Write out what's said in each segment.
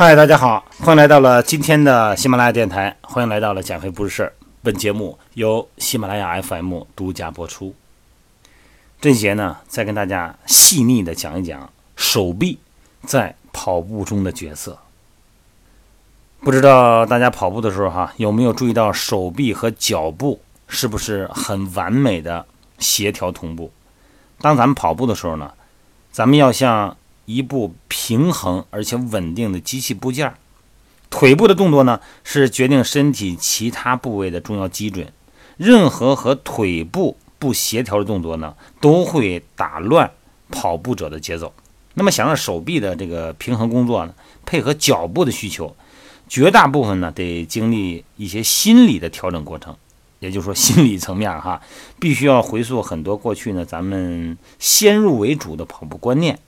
嗨，大家好，欢迎来到了今天的喜马拉雅电台，欢迎来到了减肥不是事儿。本节目由喜马拉雅 FM 独家播出。这节呢，再跟大家细腻的讲一讲手臂在跑步中的角色。不知道大家跑步的时候哈，有没有注意到手臂和脚步是不是很完美的协调同步？当咱们跑步的时候呢，咱们要像一部平衡而且稳定的机器部件。腿部的动作呢，是决定身体其他部位的重要基准。任何和腿部不协调的动作呢，都会打乱跑步者的节奏。那么，想让手臂的这个平衡工作呢，配合脚步的需求，绝大部分呢得经历一些心理的调整过程。也就是说，心理层面哈，必须要回溯很多过去呢，咱们先入为主的跑步观念。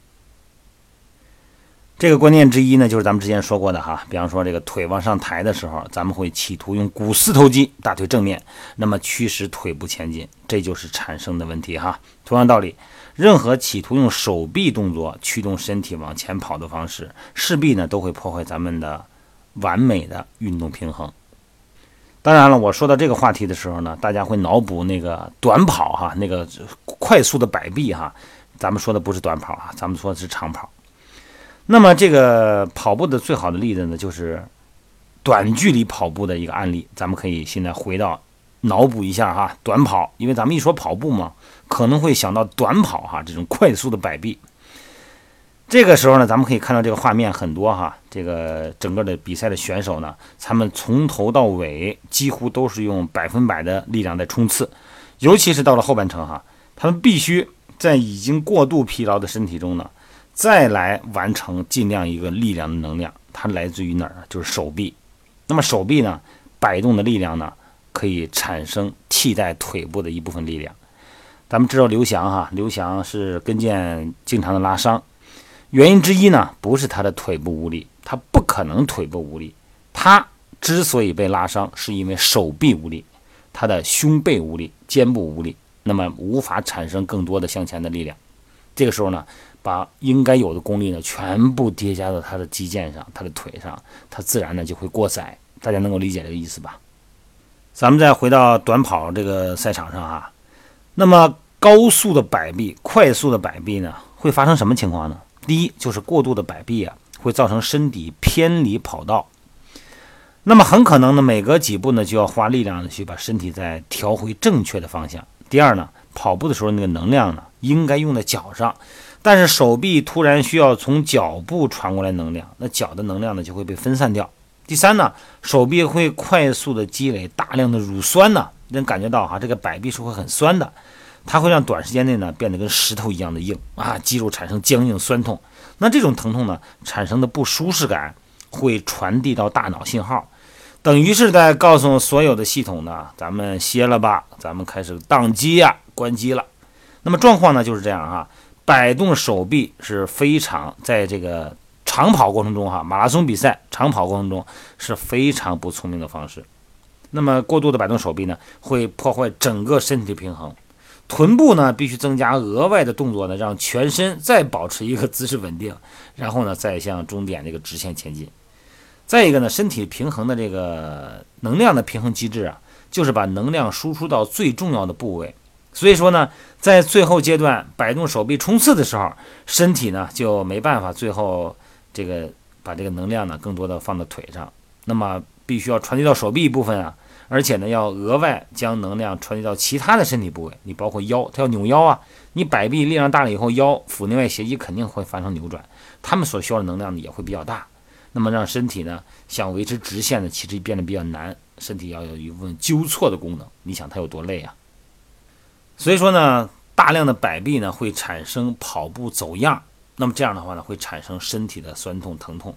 这个观念之一呢，就是咱们之前说过的哈，比方说这个腿往上抬的时候，咱们会企图用股四头肌，大腿正面，那么驱使腿部前进，这就是产生的问题哈。同样道理，任何企图用手臂动作驱动身体往前跑的方式，势必呢都会破坏咱们的完美的运动平衡。当然了，我说到这个话题的时候呢，大家会脑补那个短跑哈，那个快速的摆臂哈，咱们说的不是短跑啊，咱们说的是长跑。那么这个跑步的最好的例子呢，就是短距离跑步的一个案例。咱们可以现在回到脑补一下哈，短跑，因为咱们一说跑步嘛，可能会想到短跑哈，这种快速的摆臂。这个时候呢，咱们可以看到这个画面很多哈，这个整个的比赛的选手呢，他们从头到尾几乎都是用百分百的力量在冲刺，尤其是到了后半程哈，他们必须在已经过度疲劳的身体中呢。再来完成尽量一个力量的能量，它来自于哪儿？就是手臂。那么手臂呢，摆动的力量呢，可以产生替代腿部的一部分力量。咱们知道刘翔哈，刘翔是跟腱经常的拉伤，原因之一呢，不是他的腿部无力，他不可能腿部无力。他之所以被拉伤，是因为手臂无力，他的胸背无力，肩部无力，那么无法产生更多的向前的力量。这个时候呢。把应该有的功力呢，全部叠加到他的肌腱上，他的腿上，他自然呢就会过载。大家能够理解这个意思吧？咱们再回到短跑这个赛场上啊，那么高速的摆臂、快速的摆臂呢，会发生什么情况呢？第一就是过度的摆臂啊，会造成身体偏离跑道，那么很可能呢，每隔几步呢就要花力量呢去把身体再调回正确的方向。第二呢，跑步的时候那个能量呢，应该用在脚上。但是手臂突然需要从脚部传过来能量，那脚的能量呢就会被分散掉。第三呢，手臂会快速的积累大量的乳酸呢，能感觉到哈，这个摆臂是会很酸的，它会让短时间内呢变得跟石头一样的硬啊，肌肉产生僵硬酸痛。那这种疼痛呢产生的不舒适感会传递到大脑信号，等于是在告诉所有的系统呢，咱们歇了吧，咱们开始宕机呀，关机了。那么状况呢就是这样哈。摆动手臂是非常在这个长跑过程中，哈，马拉松比赛长跑过程中是非常不聪明的方式。那么过度的摆动手臂呢，会破坏整个身体平衡。臀部呢，必须增加额外的动作呢，让全身再保持一个姿势稳定，然后呢，再向终点这个直线前进。再一个呢，身体平衡的这个能量的平衡机制啊，就是把能量输出到最重要的部位。所以说呢，在最后阶段摆动手臂冲刺的时候，身体呢就没办法最后这个把这个能量呢更多的放到腿上，那么必须要传递到手臂一部分啊，而且呢要额外将能量传递到其他的身体部位，你包括腰，它要扭腰啊，你摆臂力量大了以后，腰腹内外斜肌肯定会发生扭转，他们所需要的能量呢也会比较大，那么让身体呢想维持直线呢，其实变得比较难，身体要有一部分纠错的功能，你想它有多累啊？所以说呢，大量的摆臂呢会产生跑步走样，那么这样的话呢会产生身体的酸痛疼痛，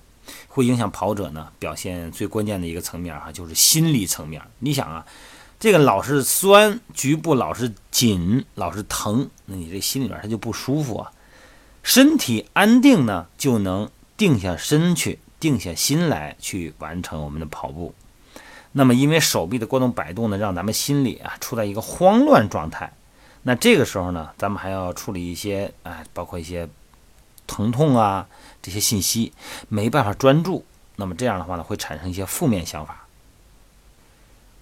会影响跑者呢表现最关键的一个层面哈，就是心理层面。你想啊，这个老是酸，局部老是紧，老是疼，那你这心里边它就不舒服啊。身体安定呢，就能定下身去，定下心来去完成我们的跑步。那么因为手臂的过动摆动呢，让咱们心里啊处在一个慌乱状态。那这个时候呢，咱们还要处理一些，哎，包括一些疼痛啊这些信息，没办法专注，那么这样的话呢，会产生一些负面想法。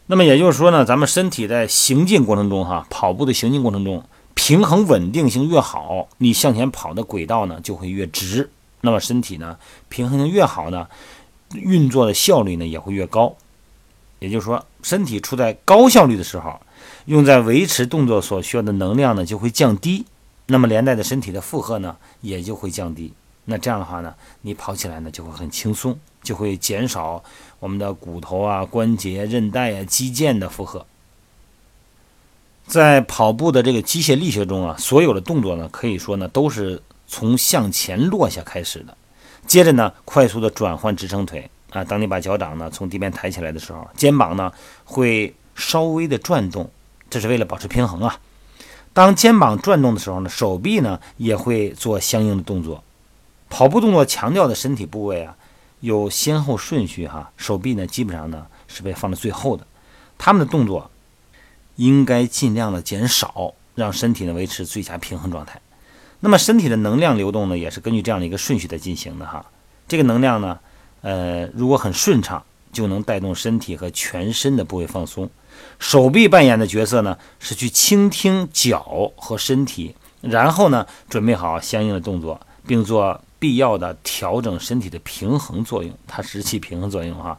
那么也就是说呢，咱们身体在行进过程中，哈，跑步的行进过程中，平衡稳定性越好，你向前跑的轨道呢就会越直。那么身体呢平衡性越好呢，运作的效率呢也会越高。也就是说，身体处在高效率的时候，用在维持动作所需要的能量呢就会降低，那么连带的身体的负荷呢也就会降低。那这样的话呢，你跑起来呢就会很轻松，就会减少我们的骨头啊、关节、韧带啊、肌腱的负荷。在跑步的这个机械力学中啊，所有的动作呢，可以说呢都是从向前落下开始的，接着呢快速的转换支撑腿。啊，当你把脚掌呢从地面抬起来的时候，肩膀呢会稍微的转动，这是为了保持平衡啊。当肩膀转动的时候呢，手臂呢也会做相应的动作。跑步动作强调的身体部位啊，有先后顺序哈。手臂呢基本上呢是被放在最后的，他们的动作应该尽量的减少，让身体呢维持最佳平衡状态。那么身体的能量流动呢，也是根据这样的一个顺序在进行的哈。这个能量呢。呃，如果很顺畅，就能带动身体和全身的部位放松。手臂扮演的角色呢，是去倾听脚和身体，然后呢，准备好相应的动作，并做必要的调整身体的平衡作用。它是起平衡作用哈。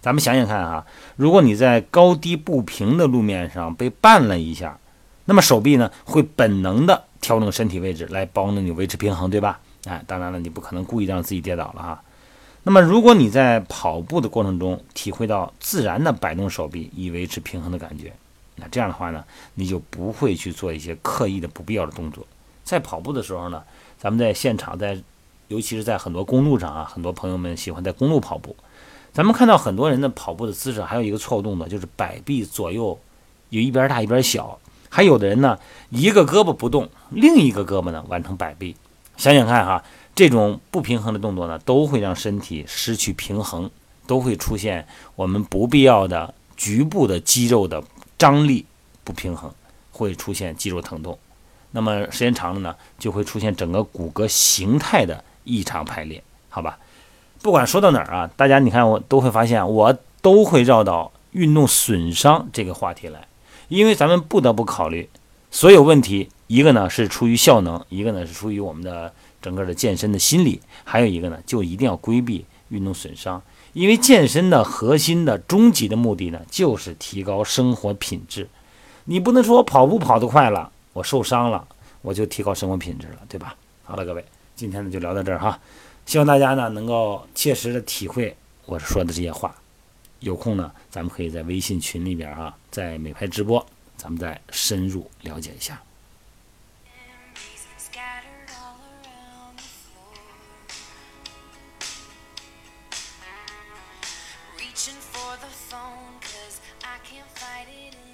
咱们想想看哈，如果你在高低不平的路面上被绊了一下，那么手臂呢会本能的调整身体位置来帮助你维持平衡，对吧？哎，当然了，你不可能故意让自己跌倒了哈。那么，如果你在跑步的过程中体会到自然的摆动手臂以维持平衡的感觉，那这样的话呢，你就不会去做一些刻意的不必要的动作。在跑步的时候呢，咱们在现场，在尤其是在很多公路上啊，很多朋友们喜欢在公路跑步。咱们看到很多人的跑步的姿势，还有一个错误动作，就是摆臂左右有一边大一边小。还有的人呢，一个胳膊不动，另一个胳膊呢完成摆臂。想想看哈。这种不平衡的动作呢，都会让身体失去平衡，都会出现我们不必要的局部的肌肉的张力不平衡，会出现肌肉疼痛。那么时间长了呢，就会出现整个骨骼形态的异常排列，好吧？不管说到哪儿啊，大家你看我都会发现，我都会绕到运动损伤这个话题来，因为咱们不得不考虑所有问题，一个呢是出于效能，一个呢是出于我们的。整个的健身的心理，还有一个呢，就一定要规避运动损伤，因为健身的核心的终极的目的呢，就是提高生活品质。你不能说我跑步跑得快了，我受伤了，我就提高生活品质了，对吧？好了，各位，今天呢就聊到这儿哈，希望大家呢能够切实的体会我说的这些话。有空呢，咱们可以在微信群里边啊，在美拍直播，咱们再深入了解一下。For the phone cause I can't fight it